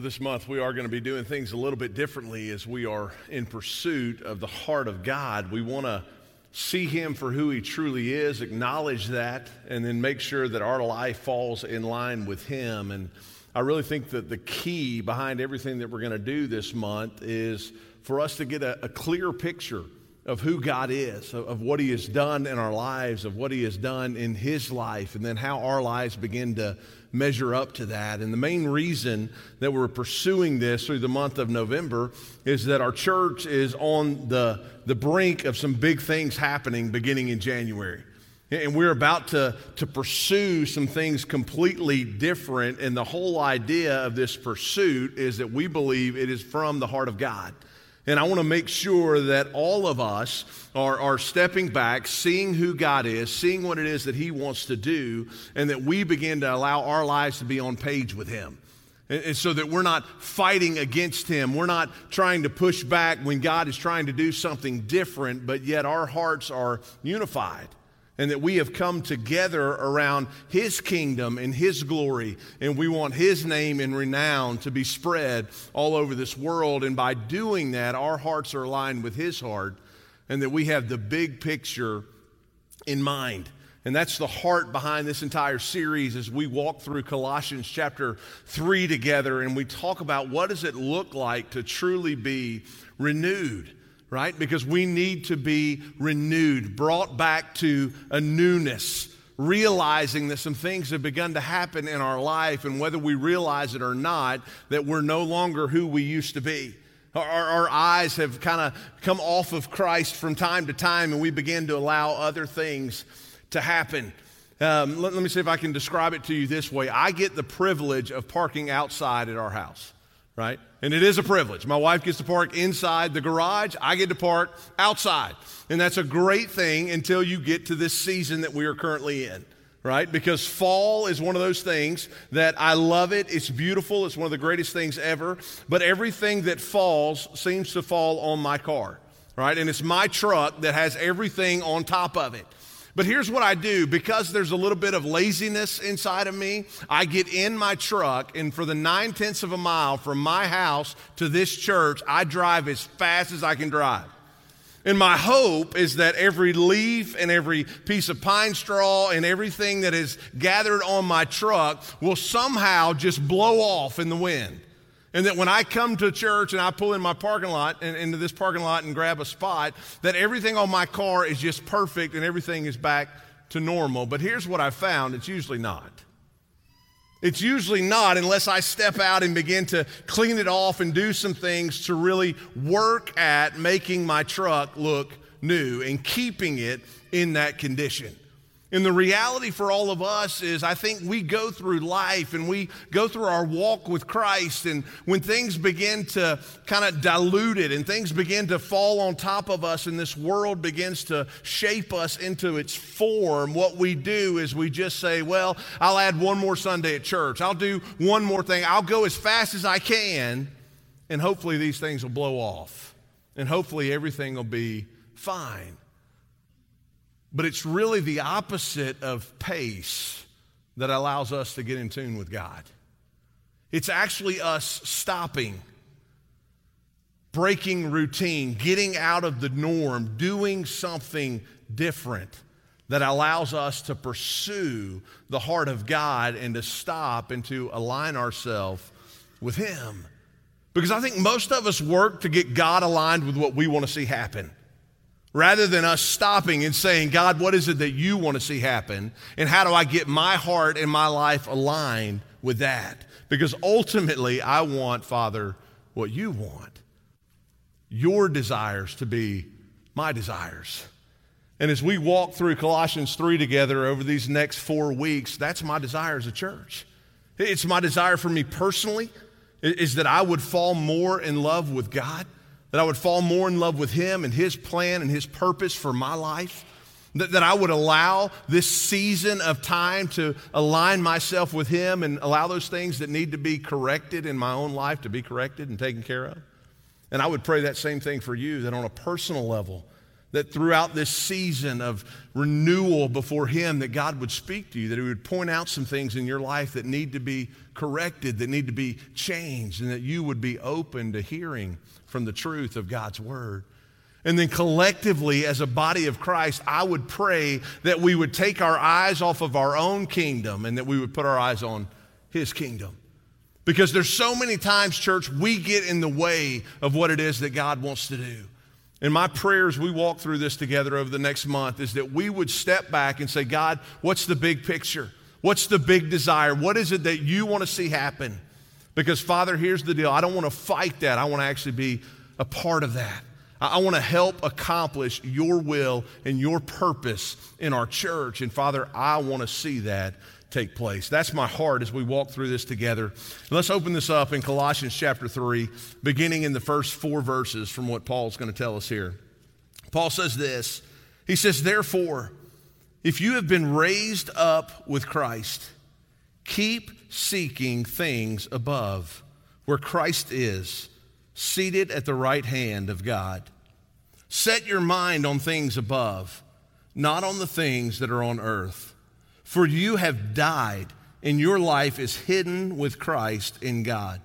This month, we are going to be doing things a little bit differently as we are in pursuit of the heart of God. We want to see Him for who He truly is, acknowledge that, and then make sure that our life falls in line with Him. And I really think that the key behind everything that we're going to do this month is for us to get a, a clear picture of who God is, of, of what He has done in our lives, of what He has done in His life, and then how our lives begin to measure up to that. And the main reason that we're pursuing this through the month of November is that our church is on the, the brink of some big things happening beginning in January. And we're about to, to pursue some things completely different. And the whole idea of this pursuit is that we believe it is from the heart of God. And I want to make sure that all of us are, are stepping back, seeing who God is, seeing what it is that He wants to do, and that we begin to allow our lives to be on page with Him. And, and so that we're not fighting against Him. We're not trying to push back when God is trying to do something different, but yet our hearts are unified and that we have come together around His kingdom and His glory, and we want His name and renown to be spread all over this world. And by doing that, our hearts are aligned with His heart, and that we have the big picture in mind. And that's the heart behind this entire series as we walk through Colossians chapter 3 together and we talk about what does it look like to truly be renewed right? Because we need to be renewed, brought back to a newness, realizing that some things have begun to happen in our life, and whether we realize it or not, that we're no longer who we used to be. Our, our eyes have kind of come off of Christ from time to time, and we begin to allow other things to happen. Um, let, let me see if I can describe it to you this way I get the privilege of parking outside at our house right? And it is a privilege. My wife gets to park inside the garage, I get to park outside. And that's a great thing until you get to this season that we are currently in, right? Because fall is one of those things that I love it. It's beautiful, it's one of the greatest things ever. But everything that falls seems to fall on my car, right? And it's my truck that has everything on top of it. But here's what I do because there's a little bit of laziness inside of me. I get in my truck, and for the nine tenths of a mile from my house to this church, I drive as fast as I can drive. And my hope is that every leaf and every piece of pine straw and everything that is gathered on my truck will somehow just blow off in the wind. And that when I come to church and I pull in my parking lot and into this parking lot and grab a spot, that everything on my car is just perfect and everything is back to normal. But here's what I found it's usually not. It's usually not unless I step out and begin to clean it off and do some things to really work at making my truck look new and keeping it in that condition. And the reality for all of us is, I think we go through life and we go through our walk with Christ, and when things begin to kind of dilute it and things begin to fall on top of us, and this world begins to shape us into its form, what we do is we just say, Well, I'll add one more Sunday at church. I'll do one more thing. I'll go as fast as I can, and hopefully these things will blow off, and hopefully everything will be fine. But it's really the opposite of pace that allows us to get in tune with God. It's actually us stopping, breaking routine, getting out of the norm, doing something different that allows us to pursue the heart of God and to stop and to align ourselves with Him. Because I think most of us work to get God aligned with what we want to see happen rather than us stopping and saying, God, what is it that you want to see happen? And how do I get my heart and my life aligned with that? Because ultimately, I want, Father, what you want. Your desires to be my desires. And as we walk through Colossians 3 together over these next four weeks, that's my desire as a church. It's my desire for me personally, is that I would fall more in love with God that I would fall more in love with Him and His plan and His purpose for my life. That, that I would allow this season of time to align myself with Him and allow those things that need to be corrected in my own life to be corrected and taken care of. And I would pray that same thing for you, that on a personal level, that throughout this season of renewal before Him, that God would speak to you, that He would point out some things in your life that need to be corrected, that need to be changed, and that you would be open to hearing from the truth of God's Word. And then collectively, as a body of Christ, I would pray that we would take our eyes off of our own kingdom and that we would put our eyes on His kingdom. Because there's so many times, church, we get in the way of what it is that God wants to do. And my prayers, we walk through this together over the next month, is that we would step back and say, God, what's the big picture? What's the big desire? What is it that you want to see happen? Because, Father, here's the deal I don't want to fight that. I want to actually be a part of that. I want to help accomplish your will and your purpose in our church. And Father, I want to see that take place. That's my heart as we walk through this together. Let's open this up in Colossians chapter 3, beginning in the first four verses from what Paul's going to tell us here. Paul says this He says, Therefore, if you have been raised up with Christ, keep seeking things above, where Christ is, seated at the right hand of God. Set your mind on things above, not on the things that are on earth. For you have died, and your life is hidden with Christ in God.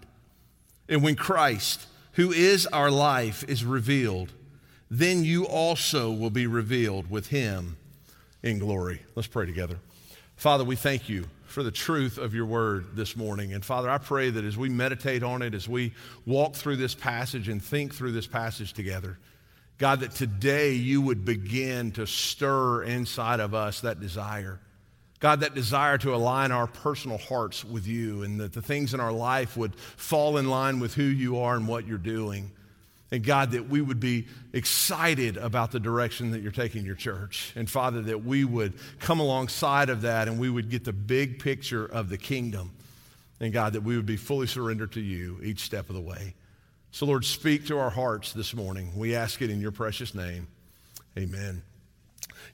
And when Christ, who is our life, is revealed, then you also will be revealed with him in glory. Let's pray together. Father, we thank you for the truth of your word this morning. And Father, I pray that as we meditate on it, as we walk through this passage and think through this passage together, God, that today you would begin to stir inside of us that desire God, that desire to align our personal hearts with you and that the things in our life would fall in line with who you are and what you're doing. And God, that we would be excited about the direction that you're taking your church. And Father, that we would come alongside of that and we would get the big picture of the kingdom. And God, that we would be fully surrendered to you each step of the way. So, Lord, speak to our hearts this morning. We ask it in your precious name. Amen.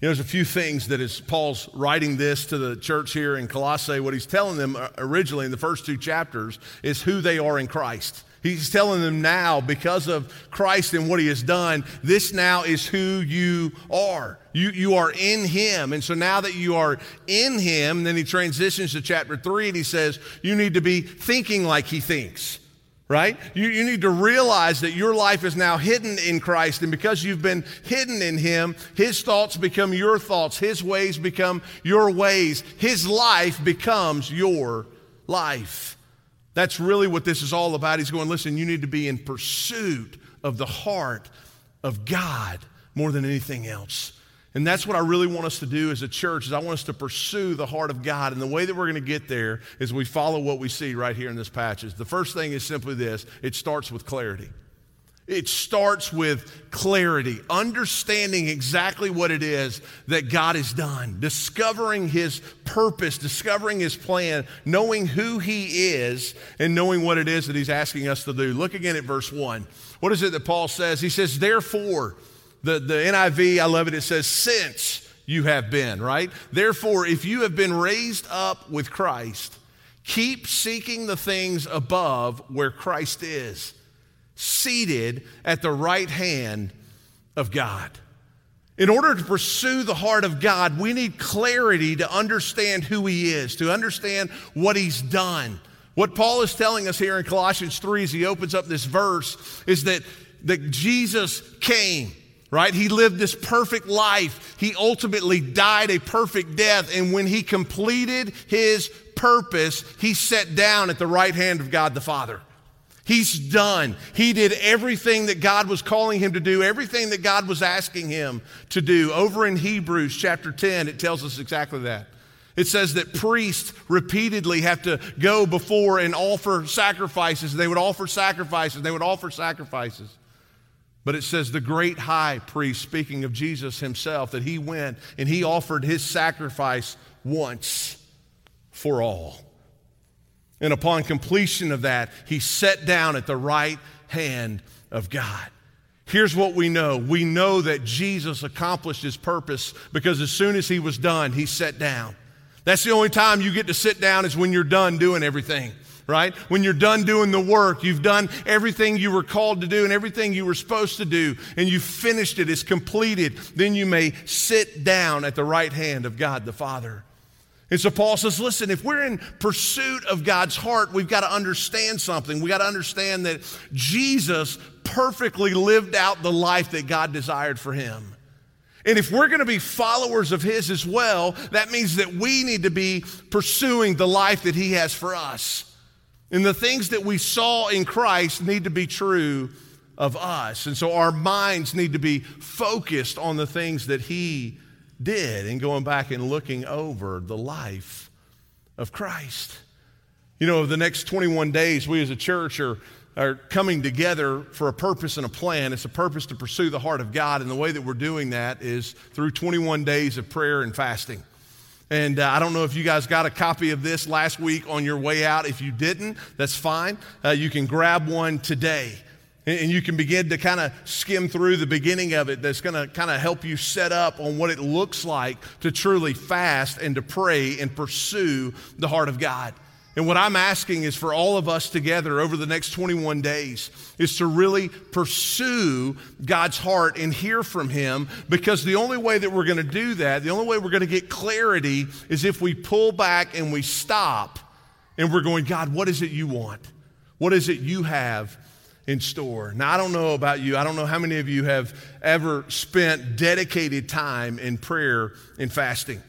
You know, there's a few things that as Paul's writing this to the church here in Colossae, what he's telling them uh, originally in the first two chapters is who they are in Christ. He's telling them now, because of Christ and what he has done, this now is who you are. You, you are in him. And so now that you are in him, then he transitions to chapter three and he says, you need to be thinking like he thinks right? You, you need to realize that your life is now hidden in Christ. And because you've been hidden in Him, His thoughts become your thoughts, His ways become your ways, His life becomes your life. That's really what this is all about. He's going, listen, you need to be in pursuit of the heart of God more than anything else. And that's what I really want us to do as a church is I want us to pursue the heart of God. And the way that we're going to get there is we follow what we see right here in this passage. The first thing is simply this. It starts with clarity. It starts with clarity, understanding exactly what it is that God has done, discovering His purpose, discovering His plan, knowing who He is, and knowing what it is that He's asking us to do. Look again at verse 1. What is it that Paul says? He says, Therefore, the, the NIV, I love it, it says, since you have been, right? Therefore, if you have been raised up with Christ, keep seeking the things above where Christ is, seated at the right hand of God. In order to pursue the heart of God, we need clarity to understand who He is, to understand what He's done. What Paul is telling us here in Colossians 3 as he opens up this verse is that, that Jesus came right? He lived this perfect life. He ultimately died a perfect death. And when he completed his purpose, he sat down at the right hand of God the Father. He's done. He did everything that God was calling him to do, everything that God was asking him to do. Over in Hebrews chapter 10, it tells us exactly that. It says that priests repeatedly have to go before and offer sacrifices. They would offer sacrifices. They would offer sacrifices. But it says the great high priest, speaking of Jesus himself, that he went and he offered his sacrifice once for all. And upon completion of that, he sat down at the right hand of God. Here's what we know we know that Jesus accomplished his purpose because as soon as he was done, he sat down. That's the only time you get to sit down is when you're done doing everything right? When you're done doing the work, you've done everything you were called to do and everything you were supposed to do, and you've finished it, it's completed, then you may sit down at the right hand of God the Father. And so Paul says, listen, if we're in pursuit of God's heart, we've got to understand something. We've got to understand that Jesus perfectly lived out the life that God desired for him. And if we're going to be followers of His as well, that means that we need to be pursuing the life that He has for us. And the things that we saw in Christ need to be true of us. And so our minds need to be focused on the things that He did and going back and looking over the life of Christ. You know, the next 21 days, we as a church are are coming together for a purpose and a plan. It's a purpose to pursue the heart of God. And the way that we're doing that is through 21 days of prayer and fasting. And uh, I don't know if you guys got a copy of this last week on your way out. If you didn't, that's fine. Uh, you can grab one today. And you can begin to kind of skim through the beginning of it that's going to kind of help you set up on what it looks like to truly fast and to pray and pursue the heart of God. And what I'm asking is for all of us together over the next 21 days is to really pursue God's heart and hear from Him because the only way that we're going to do that, the only way we're going to get clarity is if we pull back and we stop and we're going, God, what is it you want? What is it you have in store? Now, I don't know about you. I don't know how many of you have ever spent dedicated time in prayer and fasting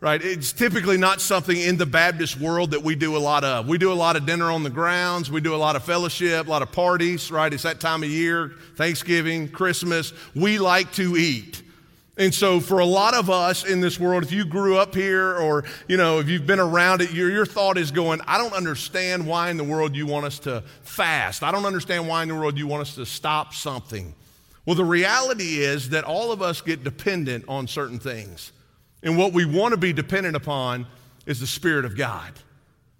right? It's typically not something in the Baptist world that we do a lot of. We do a lot of dinner on the grounds, we do a lot of fellowship, a lot of parties, right? It's that time of year, Thanksgiving, Christmas. We like to eat. And so, for a lot of us in this world, if you grew up here or, you know, if you've been around it, your, your thought is going, I don't understand why in the world you want us to fast. I don't understand why in the world you want us to stop something. Well, the reality is that all of us get dependent on certain things. And what we want to be dependent upon is the Spirit of God,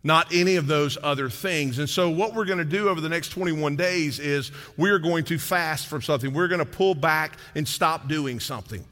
not any of those other things. And so, what we're going to do over the next 21 days is we're going to fast from something. We're going to pull back and stop doing something.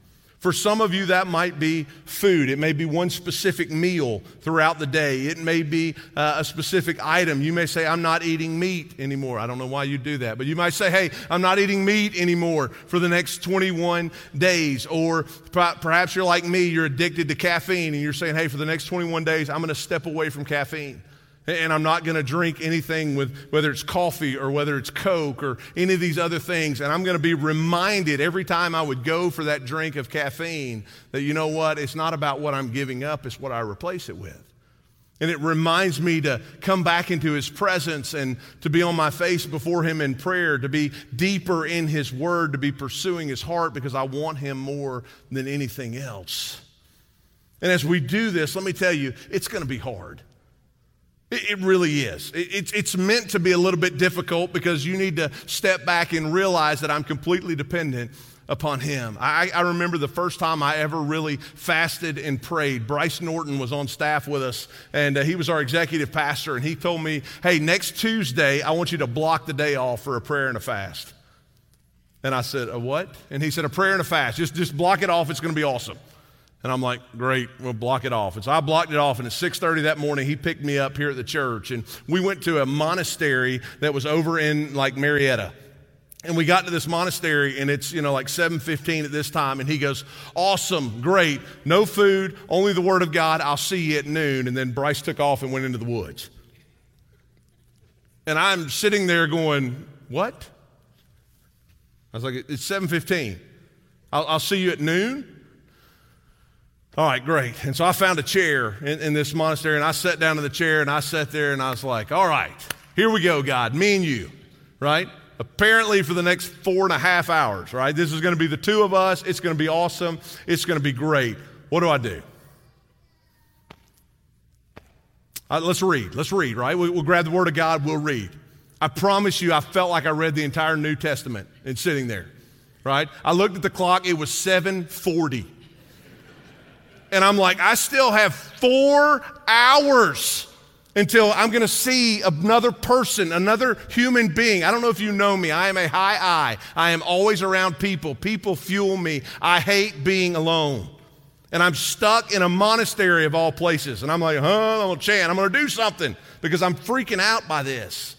For some of you, that might be food. It may be one specific meal throughout the day. It may be uh, a specific item. You may say, I'm not eating meat anymore. I don't know why you do that, but you might say, hey, I'm not eating meat anymore for the next 21 days. Or perhaps you're like me, you're addicted to caffeine, and you're saying, hey, for the next 21 days, I'm going to step away from caffeine. And I'm not going to drink anything with whether it's coffee or whether it's Coke or any of these other things. And I'm going to be reminded every time I would go for that drink of caffeine that, you know what, it's not about what I'm giving up, it's what I replace it with. And it reminds me to come back into his presence and to be on my face before him in prayer, to be deeper in his word, to be pursuing his heart because I want him more than anything else. And as we do this, let me tell you, it's going to be hard. It really is. It's meant to be a little bit difficult because you need to step back and realize that I'm completely dependent upon Him. I, remember the first time I ever really fasted and prayed. Bryce Norton was on staff with us, and uh, he was our executive pastor, and he told me, Hey, next Tuesday, I want you to block the day off for a prayer and a fast. And I said, A what? And he said, A prayer and a fast. Just, just block it off. It's going to be awesome. And I'm like, great, we'll block it off. And so I blocked it off, and at 6:30 that morning, he picked me up here at the church, and we went to a monastery that was over in like Marietta. And we got to this monastery, and it's you know like 7:15 at this time, and he goes, "Awesome, great, no food, only the Word of God. I'll see you at noon." And then Bryce took off and went into the woods. And I'm sitting there going, "What?" I was like, "It's 7:15. I'll, I'll see you at noon." All right, great. And so I found a chair in, in, this monastery and I sat down in the chair and I sat there and I was like, all right, here we go, God, me and you, right? Apparently for the next four and a half hours, right? This is going to be the two of us. It's going to be awesome. It's going to be great. What do I do? Uh, let's read. Let's read, right? We, we'll grab the Word of God, we'll read. I promise you, I felt like I read the entire New Testament and sitting there, right? I looked at the clock, it was 740 and I'm like, I still have four hours until I'm going to see another person, another human being. I don't know if you know me. I am a high I. I am always around people. People fuel me. I hate being alone. And I'm stuck in a monastery of all places. And I'm like, huh, I'm going to chant. I'm going to do something because I'm freaking out by this.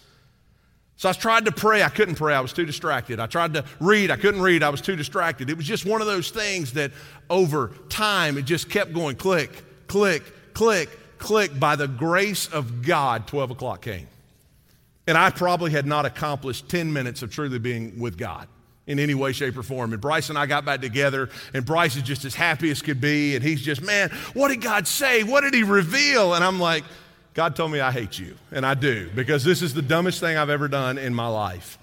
So I tried to pray. I couldn't pray. I was too distracted. I tried to read. I couldn't read. I was too distracted. It was just one of those things that over time it just kept going click, click, click, click. By the grace of God, 12 o'clock came. And I probably had not accomplished 10 minutes of truly being with God in any way, shape, or form. And Bryce and I got back together, and Bryce is just as happy as could be. And he's just, man, what did God say? What did he reveal? And I'm like, God told me I hate you. And I do, because this is the dumbest thing I've ever done in my life.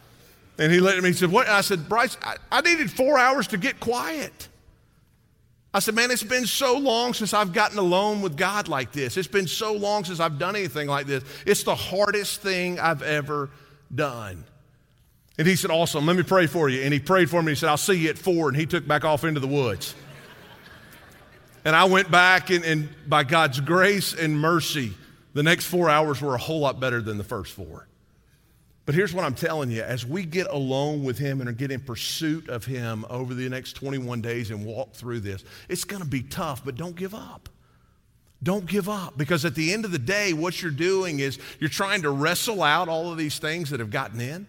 And he looked at me and said, What? I said, Bryce, I, I needed four hours to get quiet. I said, Man, it's been so long since I've gotten alone with God like this. It's been so long since I've done anything like this. It's the hardest thing I've ever done. And he said, Awesome, let me pray for you. And he prayed for me. He said, I'll see you at four. And he took back off into the woods. and I went back, and, and by God's grace and mercy, the next four hours were a whole lot better than the first four. But here's what I'm telling you as we get alone with Him and get in pursuit of Him over the next 21 days and walk through this, it's going to be tough, but don't give up. Don't give up because at the end of the day, what you're doing is you're trying to wrestle out all of these things that have gotten in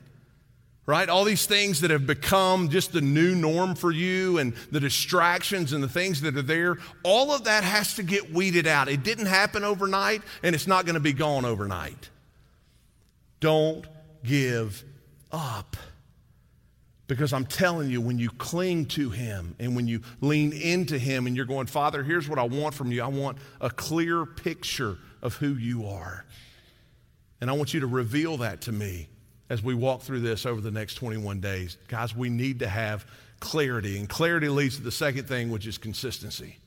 right? All these things that have become just the new norm for you and the distractions and the things that are there, all of that has to get weeded out. It didn't happen overnight and it's not going to be gone overnight. Don't give up. Because I'm telling you, when you cling to Him and when you lean into Him and you're going, Father, here's what I want from you I want a clear picture of who you are. And I want you to reveal that to me as we walk through this over the next 21 days. Guys, we need to have clarity. And clarity leads to the second thing, which is consistency.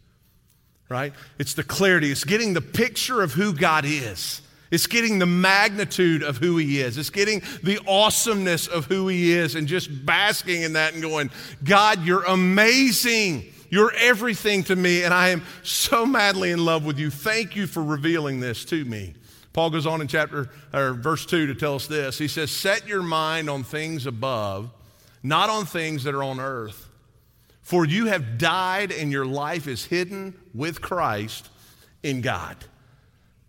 Right? It's the clarity, it's getting the picture of who God is. It's getting the magnitude of who he is. It's getting the awesomeness of who he is and just basking in that and going, God, you're amazing. You're everything to me, and I am so madly in love with you. Thank you for revealing this to me. Paul goes on in chapter or verse 2 to tell us this. He says, Set your mind on things above, not on things that are on earth. For you have died, and your life is hidden with Christ in God.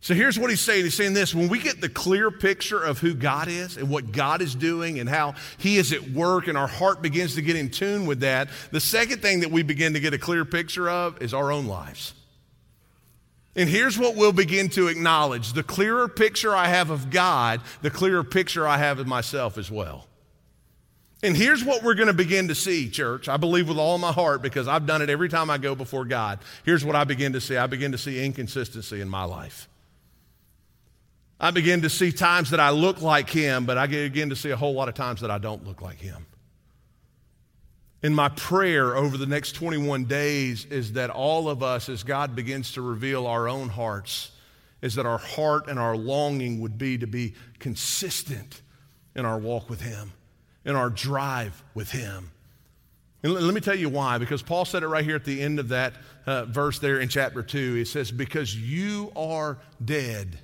So here's what he's saying. He's saying this when we get the clear picture of who God is and what God is doing and how he is at work, and our heart begins to get in tune with that, the second thing that we begin to get a clear picture of is our own lives. And here's what we'll begin to acknowledge the clearer picture I have of God, the clearer picture I have of myself as well. And here's what we're going to begin to see, church. I believe with all my heart because I've done it every time I go before God. Here's what I begin to see I begin to see inconsistency in my life. I begin to see times that I look like him, but I begin to see a whole lot of times that I don't look like him. In my prayer over the next 21 days is that all of us, as God begins to reveal our own hearts, is that our heart and our longing would be to be consistent in our walk with Him, in our drive with Him. And let me tell you why, because Paul said it right here at the end of that uh, verse there in chapter 2. He says, Because you are dead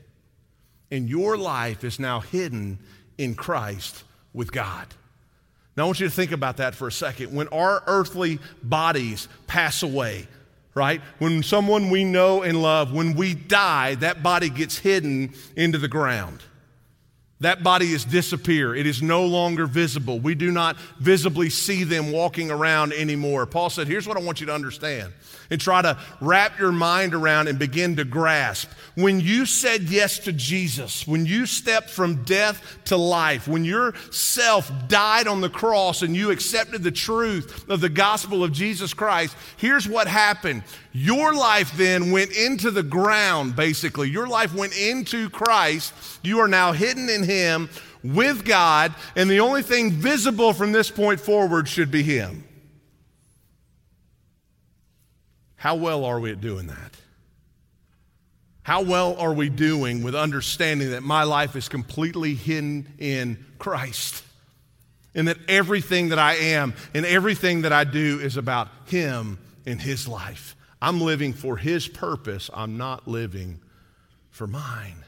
and your life is now hidden in Christ with God. Now, I want you to think about that for a second. When our earthly bodies pass away, right? When someone we know and love, when we die, that body gets hidden into the ground. That body is disappear. It is no longer visible. We do not visibly see them walking around anymore. Paul said, Here's what I want you to understand and try to wrap your mind around and begin to grasp. When you said yes to Jesus, when you stepped from death to life, when your self died on the cross and you accepted the truth of the gospel of Jesus Christ, here's what happened. Your life then went into the ground, basically. Your life went into Christ. You are now hidden in Him with God, and the only thing visible from this point forward should be Him. How well are we at doing that? How well are we doing with understanding that my life is completely hidden in Christ? And that everything that I am and everything that I do is about Him and His life. I'm living for His purpose, I'm not living for mine.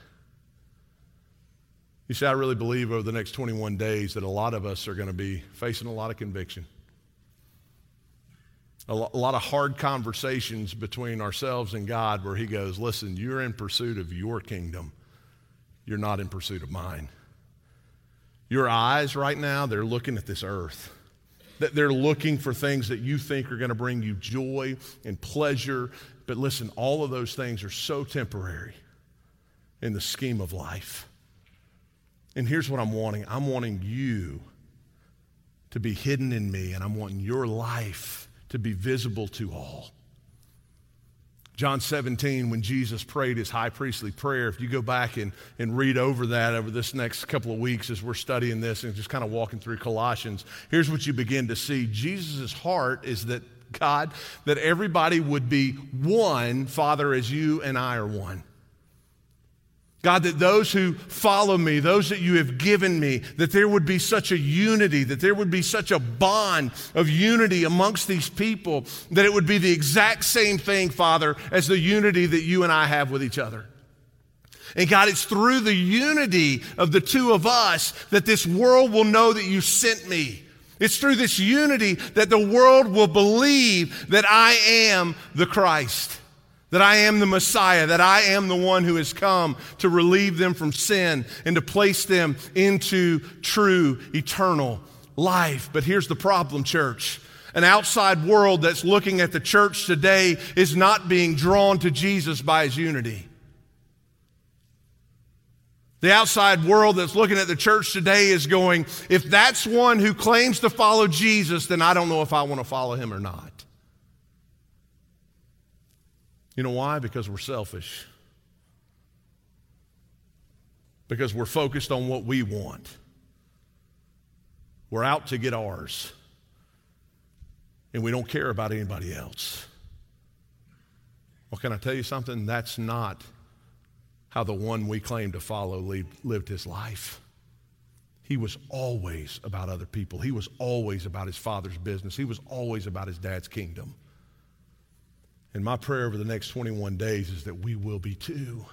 You see, I really believe over the next 21 days that a lot of us are going to be facing a lot of conviction a lot of hard conversations between ourselves and God where He goes, Listen, you're in pursuit of your kingdom. you're not in pursuit of mine. Your eyes right now, they're looking at this earth. That they're looking for things that you think are going to bring you joy and pleasure. But listen, all of those things are so temporary in the scheme of life. And here's what I'm wanting I'm wanting you to be hidden in me, and I'm wanting your life to be visible to all. John 17, when Jesus prayed his high priestly prayer, if you go back and, and read over that over this next couple of weeks as we're studying this and just kind of walking through Colossians, here's what you begin to see. Jesus' heart is that God, that everybody would be one, Father, as you and I are one. God, that those who follow me, those that you have given me, that there would be such a unity, that there would be such a bond of unity amongst these people, that it would be the exact same thing, Father, as the unity that you and I have with each other. And God, it's through the unity of the two of us that this world will know that you sent me. It's through this unity that the world will believe that I am the Christ that I am the Messiah, that I am the one who has come to relieve them from sin and to place them into true eternal life. But here's the problem, church. An outside world that's looking at the church today is not being drawn to Jesus by his unity. The outside world that's looking at the church today is going, if that's one who claims to follow Jesus, then I don't know if I want to follow him or not. You know why? Because we're selfish. Because we're focused on what we want. We're out to get ours. And we don't care about anybody else. Well, can I tell you something? That's not how the one we claim to follow lived his life. He was always about other people. He was always about his father's business. He was always about his dad's kingdom. And my prayer over the next 21 days is that we will be too.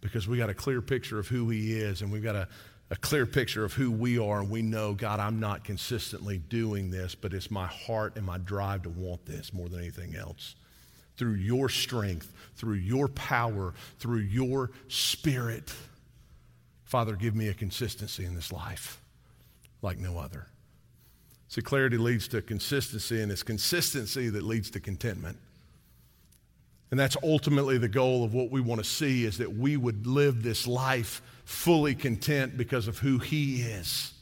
Because we got a clear picture of who He is, and we've got a, a clear picture of who we are, and we know, God, I'm not consistently doing this, but it's my heart and my drive to want this more than anything else. Through your strength, through your power, through your spirit. Father, give me a consistency in this life like no other. See, clarity leads to consistency, and it's consistency that leads to contentment. And that's ultimately the goal of what we want to see is that we would live this life fully content because of who he is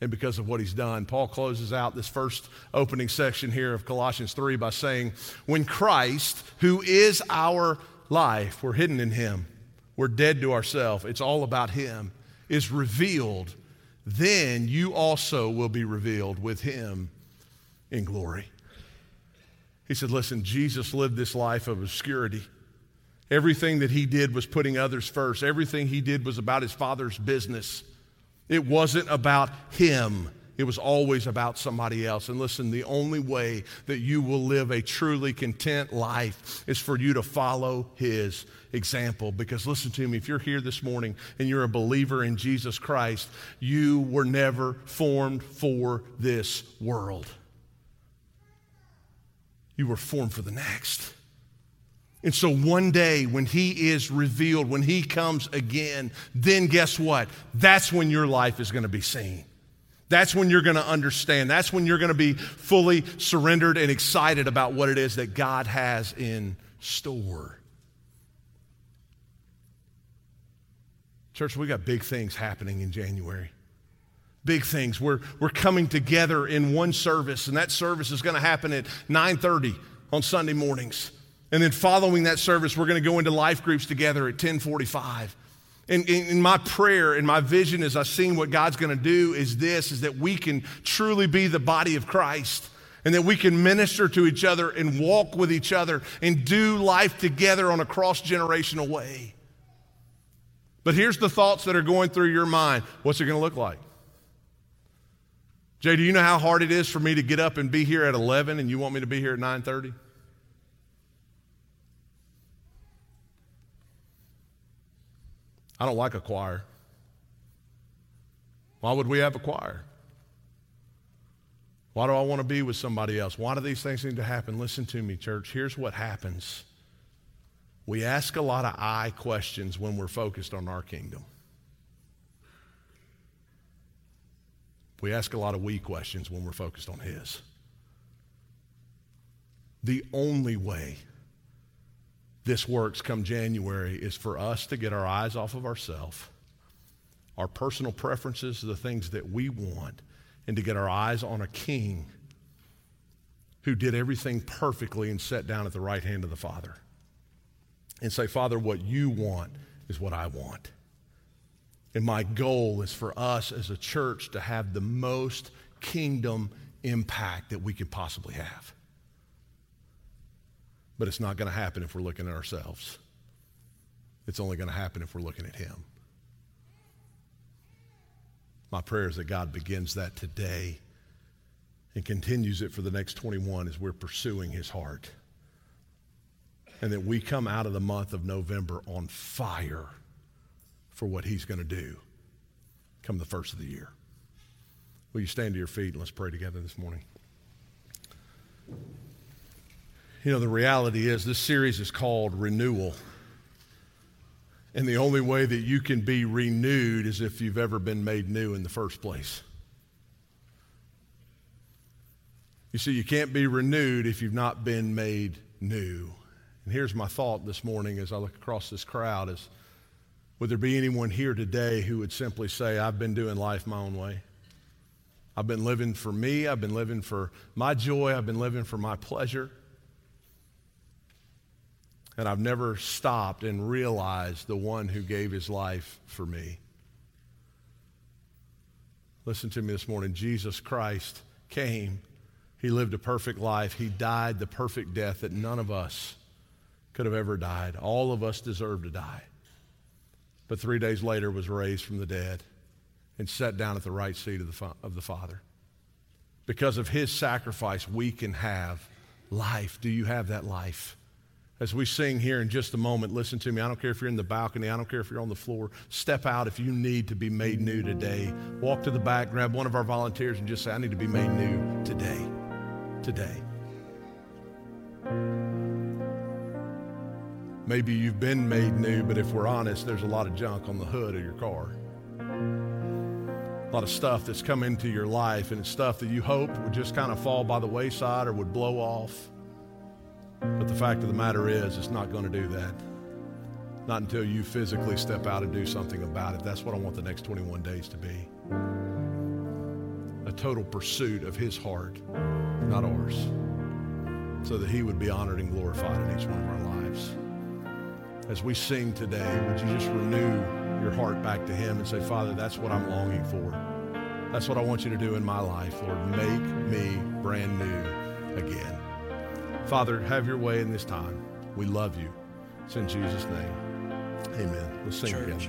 and because of what he's done. Paul closes out this first opening section here of Colossians 3 by saying, When Christ, who is our life, we're hidden in him, we're dead to ourselves, it's all about him, is revealed then you also will be revealed with him in glory. He said, Listen, Jesus lived this life of obscurity. Everything that he did was putting others first, everything he did was about his father's business. It wasn't about him. It was always about somebody else. And listen, the only way that you will live a truly content life is for you to follow his example. Because listen to me, if you're here this morning and you're a believer in Jesus Christ, you were never formed for this world. You were formed for the next. And so one day when he is revealed, when he comes again, then guess what? That's when your life is going to be seen. That's when you're going to understand. That's when you're going to be fully surrendered and excited about what it is that God has in store. Church, we got big things happening in January. Big things. We're, we're coming together in one service, and that service is going to happen at 9:30 on Sunday mornings. And then following that service, we're going to go into life groups together at 1045. And in my prayer and my vision as I've seen what God's going to do is this, is that we can truly be the body of Christ and that we can minister to each other and walk with each other and do life together on a cross-generational way. But here's the thoughts that are going through your mind. What's it going to look like? Jay, do you know how hard it is for me to get up and be here at 11 and you want me to be here at 9:30? I don't like a choir. Why would we have a choir? Why do I want to be with somebody else? Why do these things need to happen? Listen to me, church. Here's what happens We ask a lot of I questions when we're focused on our kingdom. We ask a lot of we questions when we're focused on His. The only way this works come January is for us to get our eyes off of ourselves, our personal preferences, the things that we want, and to get our eyes on a king who did everything perfectly and sat down at the right hand of the Father. And say, Father, what you want is what I want. And my goal is for us as a church to have the most kingdom impact that we could possibly have. But it's not going to happen if we're looking at ourselves. It's only going to happen if we're looking at Him. My prayer is that God begins that today and continues it for the next 21 as we're pursuing His heart. And that we come out of the month of November on fire for what He's going to do come the first of the year. Will you stand to your feet and let's pray together this morning? You know, the reality is this series is called Renewal. And the only way that you can be renewed is if you've ever been made new in the first place. You see, you can't be renewed if you've not been made new. And here's my thought this morning as I look across this crowd is would there be anyone here today who would simply say, I've been doing life my own way? I've been living for me. I've been living for my joy. I've been living for my pleasure. And I've never stopped and realized the one who gave his life for me. Listen to me this morning. Jesus Christ came. He lived a perfect life. He died the perfect death that none of us could have ever died. All of us deserve to die. But three days later was raised from the dead and sat down at the right seat of the, of the Father. Because of his sacrifice, we can have life. Do you have that life? As we sing here in just a moment, listen to me. I don't care if you're in the balcony, I don't care if you're on the floor. Step out if you need to be made new today. Walk to the back, grab one of our volunteers, and just say, I need to be made new today. Today. Maybe you've been made new, but if we're honest, there's a lot of junk on the hood of your car. A lot of stuff that's come into your life, and it's stuff that you hoped would just kind of fall by the wayside or would blow off. But the fact of the matter is, it's not going to do that. Not until you physically step out and do something about it. That's what I want the next 21 days to be. A total pursuit of His heart, not ours, so that He would be honored and glorified in each one of our lives. As we sing today, would you just renew your heart back to Him and say, Father, that's what I'm longing for. That's what I want you to do in my life, Lord. Make me brand new again. Father, have your way in this time. We love you. It's in Jesus' name. Amen. Let's sing Church. again.